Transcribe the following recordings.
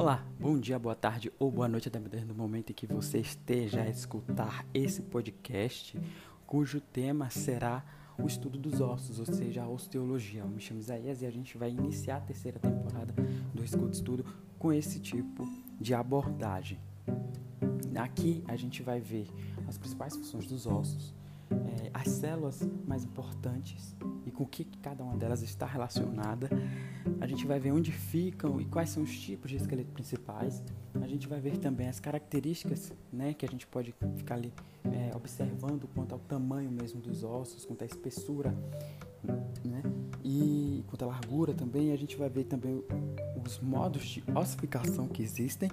Olá, bom dia, boa tarde ou boa noite, dependendo do momento em que você esteja a escutar esse podcast, cujo tema será o estudo dos ossos, ou seja, a osteologia. Eu me chamo Isaías e a gente vai iniciar a terceira temporada do Escudo Estudo com esse tipo de abordagem. Aqui a gente vai ver as principais funções dos ossos, é, as células mais importantes com o que cada uma delas está relacionada. A gente vai ver onde ficam e quais são os tipos de esqueleto principais. A gente vai ver também as características, né, que a gente pode ficar ali é, observando quanto ao tamanho mesmo dos ossos, quanto à espessura, né, e quanto à largura também. A gente vai ver também os modos de ossificação que existem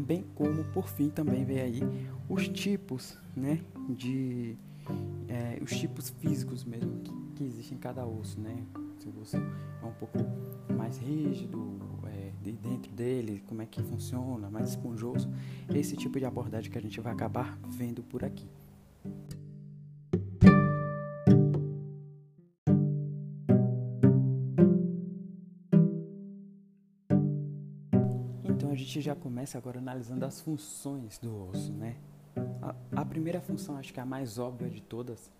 bem como por fim também vem aí os tipos, né, de é, os tipos físicos mesmo que, que existem em cada osso, né, se o osso é um pouco mais rígido, é, de dentro dele, como é que funciona, mais esponjoso, esse tipo de abordagem que a gente vai acabar vendo por aqui. gente já começa agora analisando as funções do osso, né? A, a, primeira função, acho que é a mais óbvia de todas,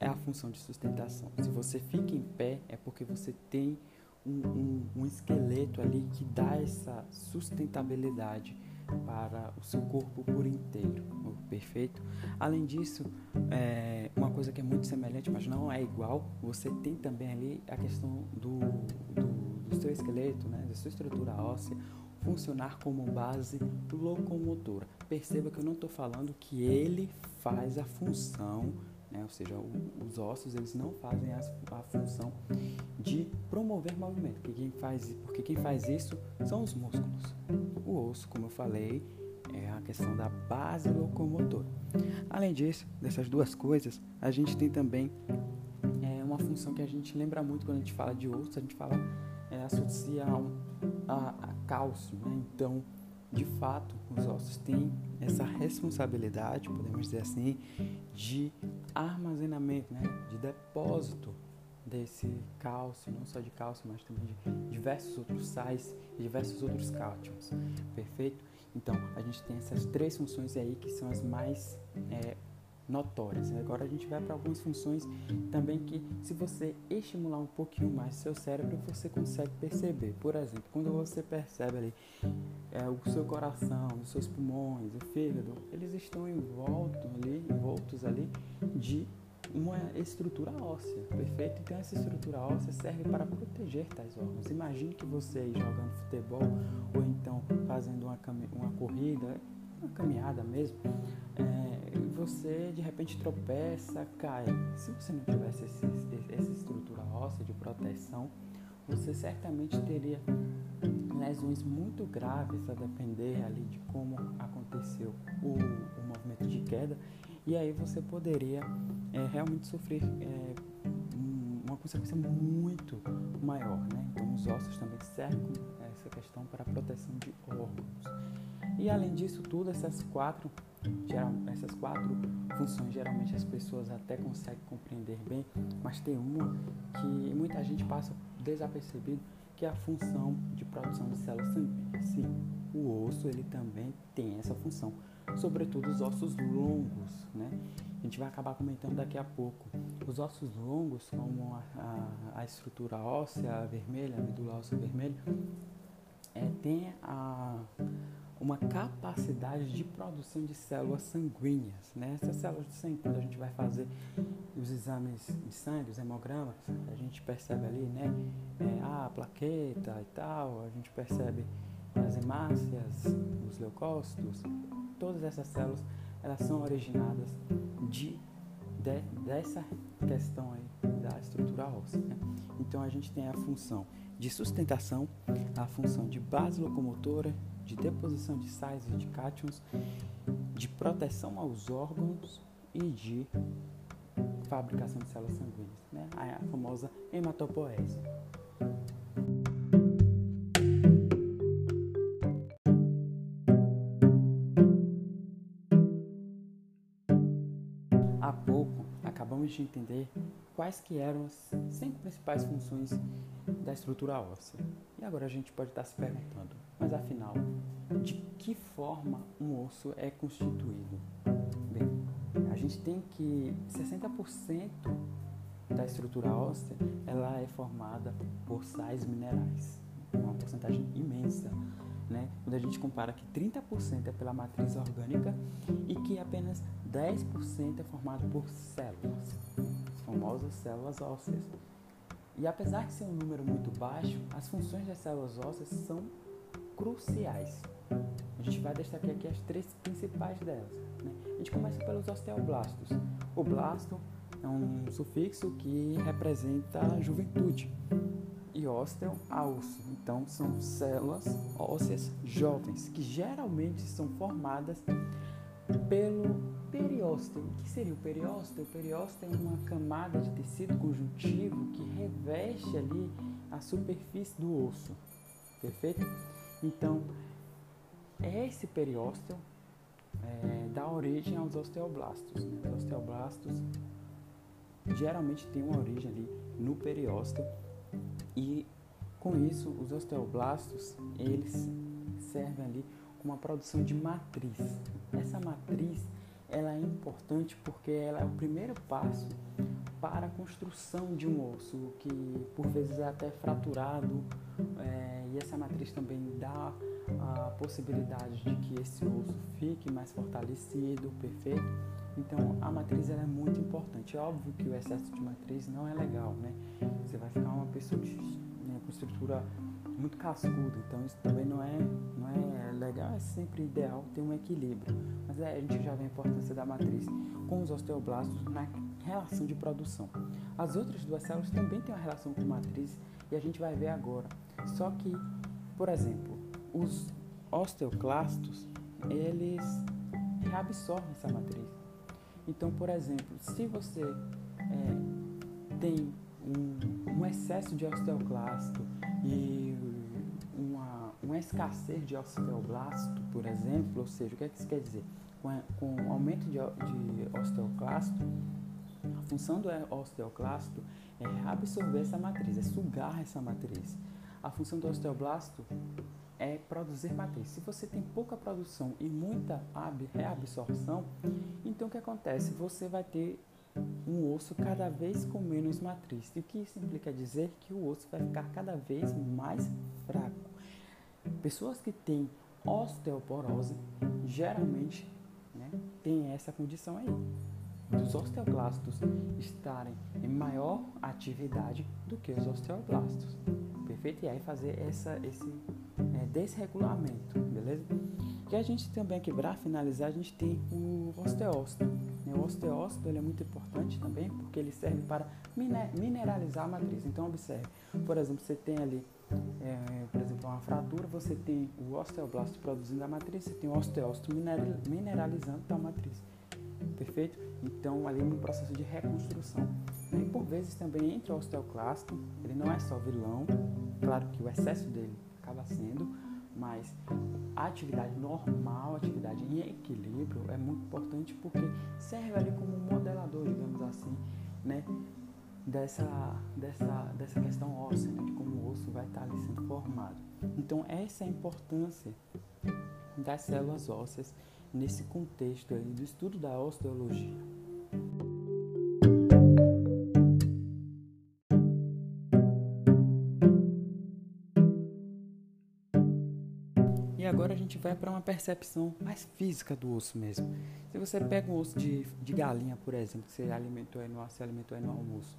é a função de sustentação. Se você fica em pé, é porque você tem um, um, um esqueleto ali que dá essa sustentabilidade para o seu corpo por inteiro, perfeito? Além disso, é, uma coisa que é muito semelhante, mas não é igual, você tem também ali a questão do, do, do seu esqueleto, né, da sua estrutura óssea, funcionar como base locomotora. Perceba que eu não estou falando que ele faz a função, né? ou seja, o, os ossos eles não fazem a, a, função de promover movimento, porque quem, faz, porque quem faz isso são os músculos. O osso, como eu falei, é a questão da base locomotora. Além disso, dessas duas coisas, a gente tem também é, uma função que a gente lembra muito quando a gente fala de osso, a gente fala é, associa a, a, a cálcio. Né? Então, de fato, os ossos têm essa responsabilidade, podemos dizer assim, de armazenamento, né? de depósito desse cálcio, não só de cálcio, mas também de diversos outros sais e diversos outros cálcios. Perfeito? Então, a gente tem essas três funções aí que são as mais é, notórias. Agora a gente vai para algumas funções também que, se você estimular um pouquinho mais seu cérebro, você consegue perceber. Por exemplo, quando você percebe ali é, o seu coração, os seus pulmões, o fígado, eles estão envoltos ali, envoltos ali de uma estrutura óssea, perfeito? Então essa estrutura óssea serve para proteger tais órgãos. Imagine que você jogando futebol ou então fazendo uma, uma corrida, uma caminhada mesmo, é, você de repente tropeça, cai. Se você não tivesse esse, essa estrutura óssea de proteção, você certamente teria lesões muito graves a depender ali de como aconteceu o, o movimento de queda e aí você poderia é, realmente sofrer é, consequência muito maior, né? Então os ossos também servem essa questão para a proteção de órgãos. E além disso tudo, essas quatro, geral, essas quatro funções geralmente as pessoas até conseguem compreender bem, mas tem uma que muita gente passa desapercebido, que é a função de produção de células sanguíneas. Sim, o osso ele também tem essa função, sobretudo os ossos longos, né? A gente vai acabar comentando daqui a pouco. Os ossos longos, como a, a, a estrutura óssea vermelha, a medula óssea vermelha, é, tem a, uma capacidade de produção de células sanguíneas. Né? Essas células de sangue, quando a gente vai fazer os exames de sangue, os hemogramas, a gente percebe ali, né, é, a plaqueta e tal, a gente percebe as hemácias, os leucócitos, todas essas células, elas são originadas de, de dessa questão aí da estrutura óssea. Né? Então a gente tem a função de sustentação, a função de base locomotora, de deposição de sais e de cátions, de proteção aos órgãos e de fabricação de células sanguíneas, né? a famosa hematopoese. Vamos entender quais que eram as cinco principais funções da estrutura óssea. E agora a gente pode estar se perguntando, mas afinal, de que forma um osso é constituído? Bem, a gente tem que 60% da estrutura óssea ela é formada por sais minerais, uma porcentagem imensa. Né? Quando a gente compara que 30% é pela matriz orgânica e que apenas 10% é formado por células, as famosas células ósseas. E apesar de ser um número muito baixo, as funções das células ósseas são cruciais. A gente vai destacar aqui as três principais delas. Né? A gente começa pelos osteoblastos. O blasto é um sufixo que representa a juventude. E ósteo, a osso. Então, são células ósseas jovens, que geralmente são formadas pelo periósteo. O que seria o periósteo? O periósteo é uma camada de tecido conjuntivo que reveste ali a superfície do osso. Perfeito? Então, esse periósteo é, dá origem aos osteoblastos. Né? Os osteoblastos geralmente têm uma origem ali no periósteo e com isso os osteoblastos eles servem ali com a produção de matriz. Essa matriz ela é importante porque ela é o primeiro passo para a construção de um osso, que por vezes é até fraturado, é, e essa matriz também dá a possibilidade de que esse osso fique mais fortalecido, perfeito. Então a matriz é muito importante. É óbvio que o excesso de matriz não é legal, né? Você vai ficar uma pessoa né, com estrutura muito cascuda, então isso também não é, não é legal, é sempre ideal ter um equilíbrio. Mas é, a gente já vê a importância da matriz com os osteoblastos na relação de produção. As outras duas células também têm uma relação com matriz e a gente vai ver agora. Só que, por exemplo, os osteoclastos, eles reabsorvem essa matriz. Então, por exemplo, se você é, tem um, um, excesso de osteoclasto e uma, escassez de osteoblasto, por exemplo, ou seja, o que, é que isso quer dizer? Com, com o aumento de, de osteoclasto, a função do osteoclasto é absorver essa matriz, é sugar essa matriz. A função do osteoblasto é produzir matriz. Se você tem pouca produção e muita reabsorção, então o que acontece? Você vai ter um osso cada vez com menos matriz. E o que isso implica dizer que o osso vai ficar cada vez mais fraco. Pessoas que têm osteoporose geralmente né, têm essa condição aí dos osteoclastos estarem em maior atividade do que os osteoblastos. Perfeito? E aí fazer essa, esse é, desregulamento, beleza? E a gente também aqui, para finalizar, a gente tem o osteócito. Né? O osteócito ele é muito importante também porque ele serve para mineralizar a matriz. Então, observe, por exemplo, você tem ali, é, por exemplo, uma fratura, você tem o osteoblasto produzindo a matriz, você tem o osteócito mineralizando a matriz. Perfeito? Então, ali no processo de reconstrução. E por vezes também entre o osteoclasto, ele não é só vilão, claro que o excesso dele acaba sendo, mas a atividade normal, a atividade em equilíbrio é muito importante porque serve ali como um modelador, digamos assim, né? Dessa, dessa, dessa questão óssea, né? de como o osso vai estar ali sendo formado. Então, essa é a importância das células ósseas nesse contexto aí do estudo da osteologia. E agora a gente vai para uma percepção mais física do osso mesmo. Se você pega um osso de, de galinha, por exemplo, que você alimentou aí no, você alimentou aí no almoço,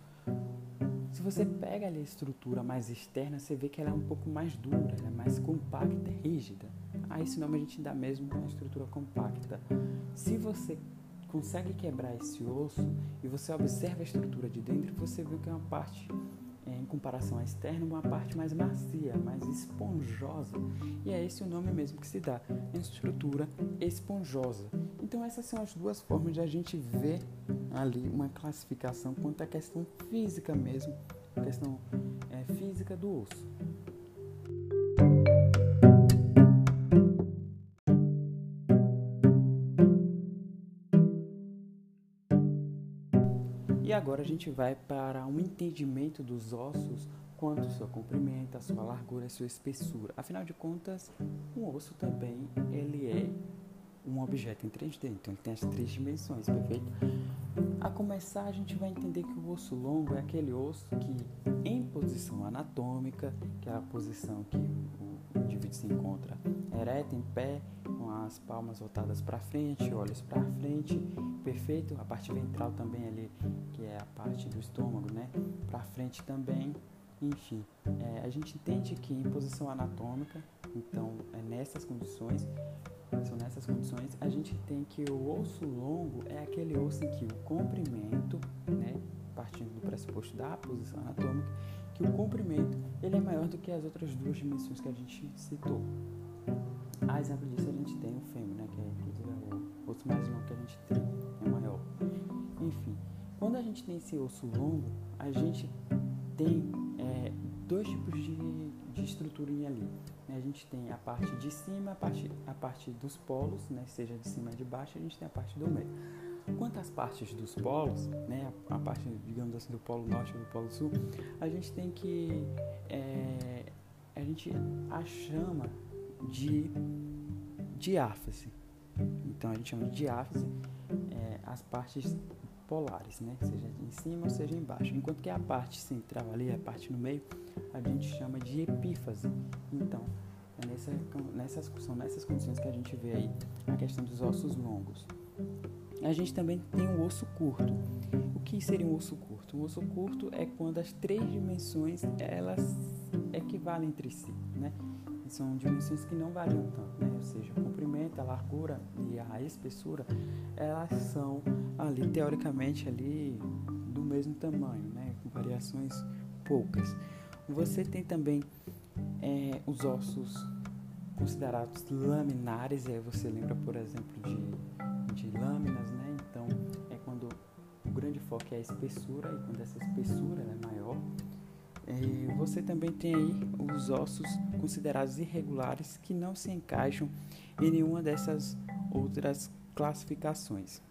se você pega ali a estrutura mais externa, você vê que ela é um pouco mais dura, ela é mais compacta, rígida. A esse nome a gente dá mesmo uma estrutura compacta. Se você consegue quebrar esse osso e você observa a estrutura de dentro, você vê que é uma parte, é, em comparação à externa, uma parte mais macia, mais esponjosa. E é esse o nome mesmo que se dá, estrutura esponjosa. Então essas são as duas formas de a gente ver ali uma classificação quanto à questão física mesmo, questão é, física do osso. agora a gente vai para um entendimento dos ossos quanto ao seu comprimento, a sua largura, a sua espessura. Afinal de contas, um osso também ele é um objeto em 3D, então ele tem as três dimensões, perfeito? A começar, a gente vai entender que o osso longo é aquele osso que, em posição anatômica, que é a posição que o, indivíduo se encontra ereto, em pé, com as palmas voltadas para frente, olhos para frente, perfeito? A parte ventral também ali, que é a parte do estômago, né? Para frente também. Enfim, é, a gente entende que em posição anatômica, então é nessas condições, são nessas condições, a gente tem que o osso longo é aquele osso em que o comprimento, né, partindo do pressuposto da posição anatômica, que o comprimento ele é maior do que as outras duas dimensões que a gente citou. A exemplo disso a gente tem o fêmur, né, que é inclusive é o osso mais longo que a gente tem, é maior. Enfim, quando a gente tem esse osso longo, a gente tem é, dois tipos de, de estruturinha ali. Né? A gente tem a parte de cima, a parte, a parte dos polos, né? seja de cima e de baixo, a gente tem a parte do meio. Quanto às partes dos polos, né? a, a parte, digamos assim, do polo norte e do polo sul, a gente tem que. É, a gente a chama de diáfase. Então a gente chama de diáfase é, as partes polares, né? Seja em cima ou seja embaixo. Enquanto que a parte central ali, a parte no meio, a gente chama de epífase. Então, é nessa, nessas, são nessas condições que a gente vê aí a questão dos ossos longos. A gente também tem o um osso curto. O que seria um osso curto? Um osso curto é quando as três dimensões elas equivalem entre si, né? São dimensões que não variam tanto, né? ou seja, o comprimento, a largura e a espessura, elas são ali teoricamente ali do mesmo tamanho, né? com variações poucas. Você tem também é, os ossos considerados laminares, e aí você lembra, por exemplo, de, de lâminas, né? Então é quando o grande foco é a espessura, e quando essa espessura é maior, e você também tem aí os ossos considerados irregulares que não se encaixam em nenhuma dessas outras classificações.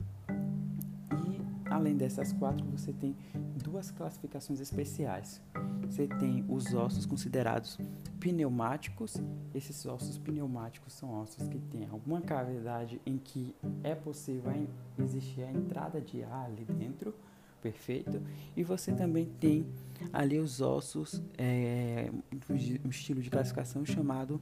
E além dessas quatro, você tem duas classificações especiais. Você tem os ossos considerados pneumáticos. Esses ossos pneumáticos são ossos que têm alguma cavidade em que é possível existir a entrada de ar ali dentro perfeito. E você também tem ali os ossos, é, um estilo de classificação chamado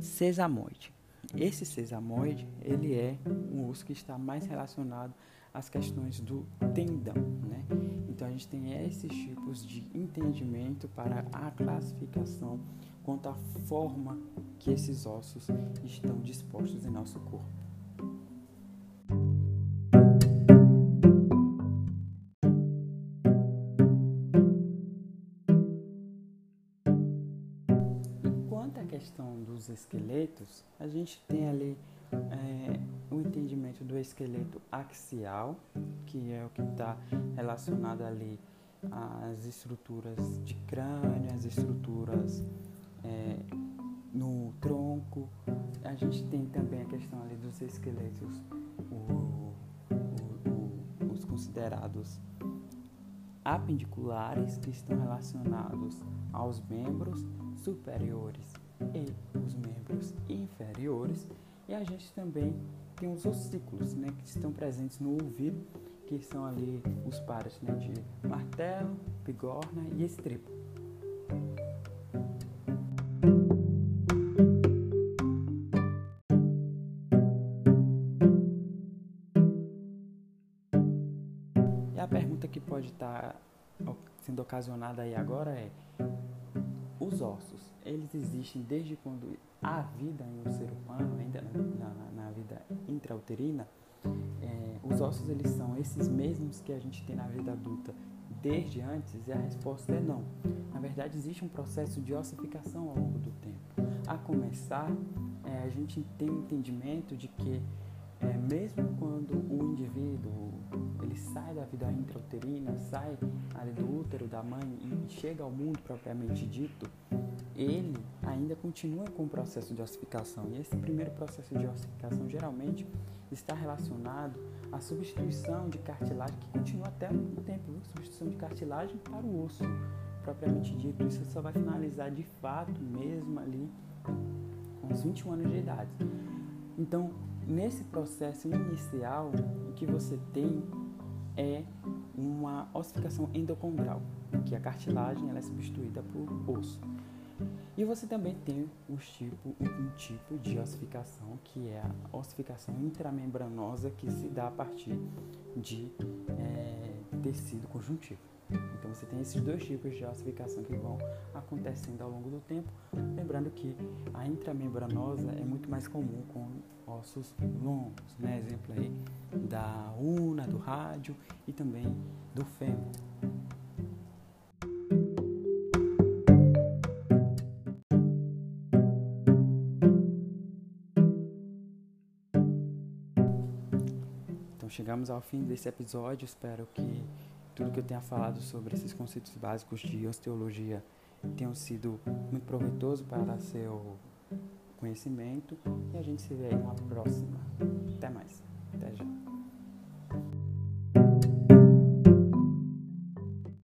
sesamoide. Esse sesamoide, ele é um osso que está mais relacionado às questões do tendão, né? Então a gente tem esses tipos de entendimento para a classificação quanto à forma que esses ossos estão dispostos em nosso corpo. Dos esqueletos, a gente tem ali é, o entendimento do esqueleto axial, que é o que está relacionado ali às estruturas de crânio, às estruturas é, no tronco. A gente tem também a questão ali dos esqueletos, o, o, o, os considerados apendiculares, que estão relacionados aos membros superiores e os membros inferiores. E a gente também tem os ossículos, né, que estão presentes no ouvido, que são ali os pares né, de martelo, bigorna e estribo. E a pergunta que pode estar sendo ocasionada aí agora é os ossos, eles existem desde quando há vida em um ser humano, ainda na, na, vida intrauterina. É, os ossos eles são esses mesmos que a gente tem na vida adulta desde antes? E a resposta é não. Na verdade, existe um processo de ossificação ao longo do tempo. A começar, é, a gente tem um entendimento de que é, mesmo quando o indivíduo ele sai da vida intrauterina, sai ali do útero da mãe e chega ao mundo propriamente dito, ele ainda continua com o processo de ossificação. E esse primeiro processo de ossificação geralmente está relacionado a substituição de cartilagem, que continua até um tempo, substituição de cartilagem para o osso, propriamente dito. Isso só vai finalizar de fato mesmo ali com os 21 anos de idade. Então, nesse processo inicial, o que você tem é uma ossificação endocondral, que a cartilagem ela é substituída por osso. E você também tem os tipo, um tipo de ossificação que é a ossificação intramembranosa que se dá a partir de é, tecido conjuntivo. Então você tem esses dois tipos de ossificação que vão acontecendo ao longo do tempo, lembrando que a intramembranosa é muito mais comum com ossos longos, né? Exemplo aí da una, do rádio e também do fêmur. Então chegamos ao fim desse episódio. Espero que tudo que eu tenha falado sobre esses conceitos básicos de osteologia tenham sido muito proveitoso para seu conhecimento e a gente se vê aí numa próxima. Até mais. Até já.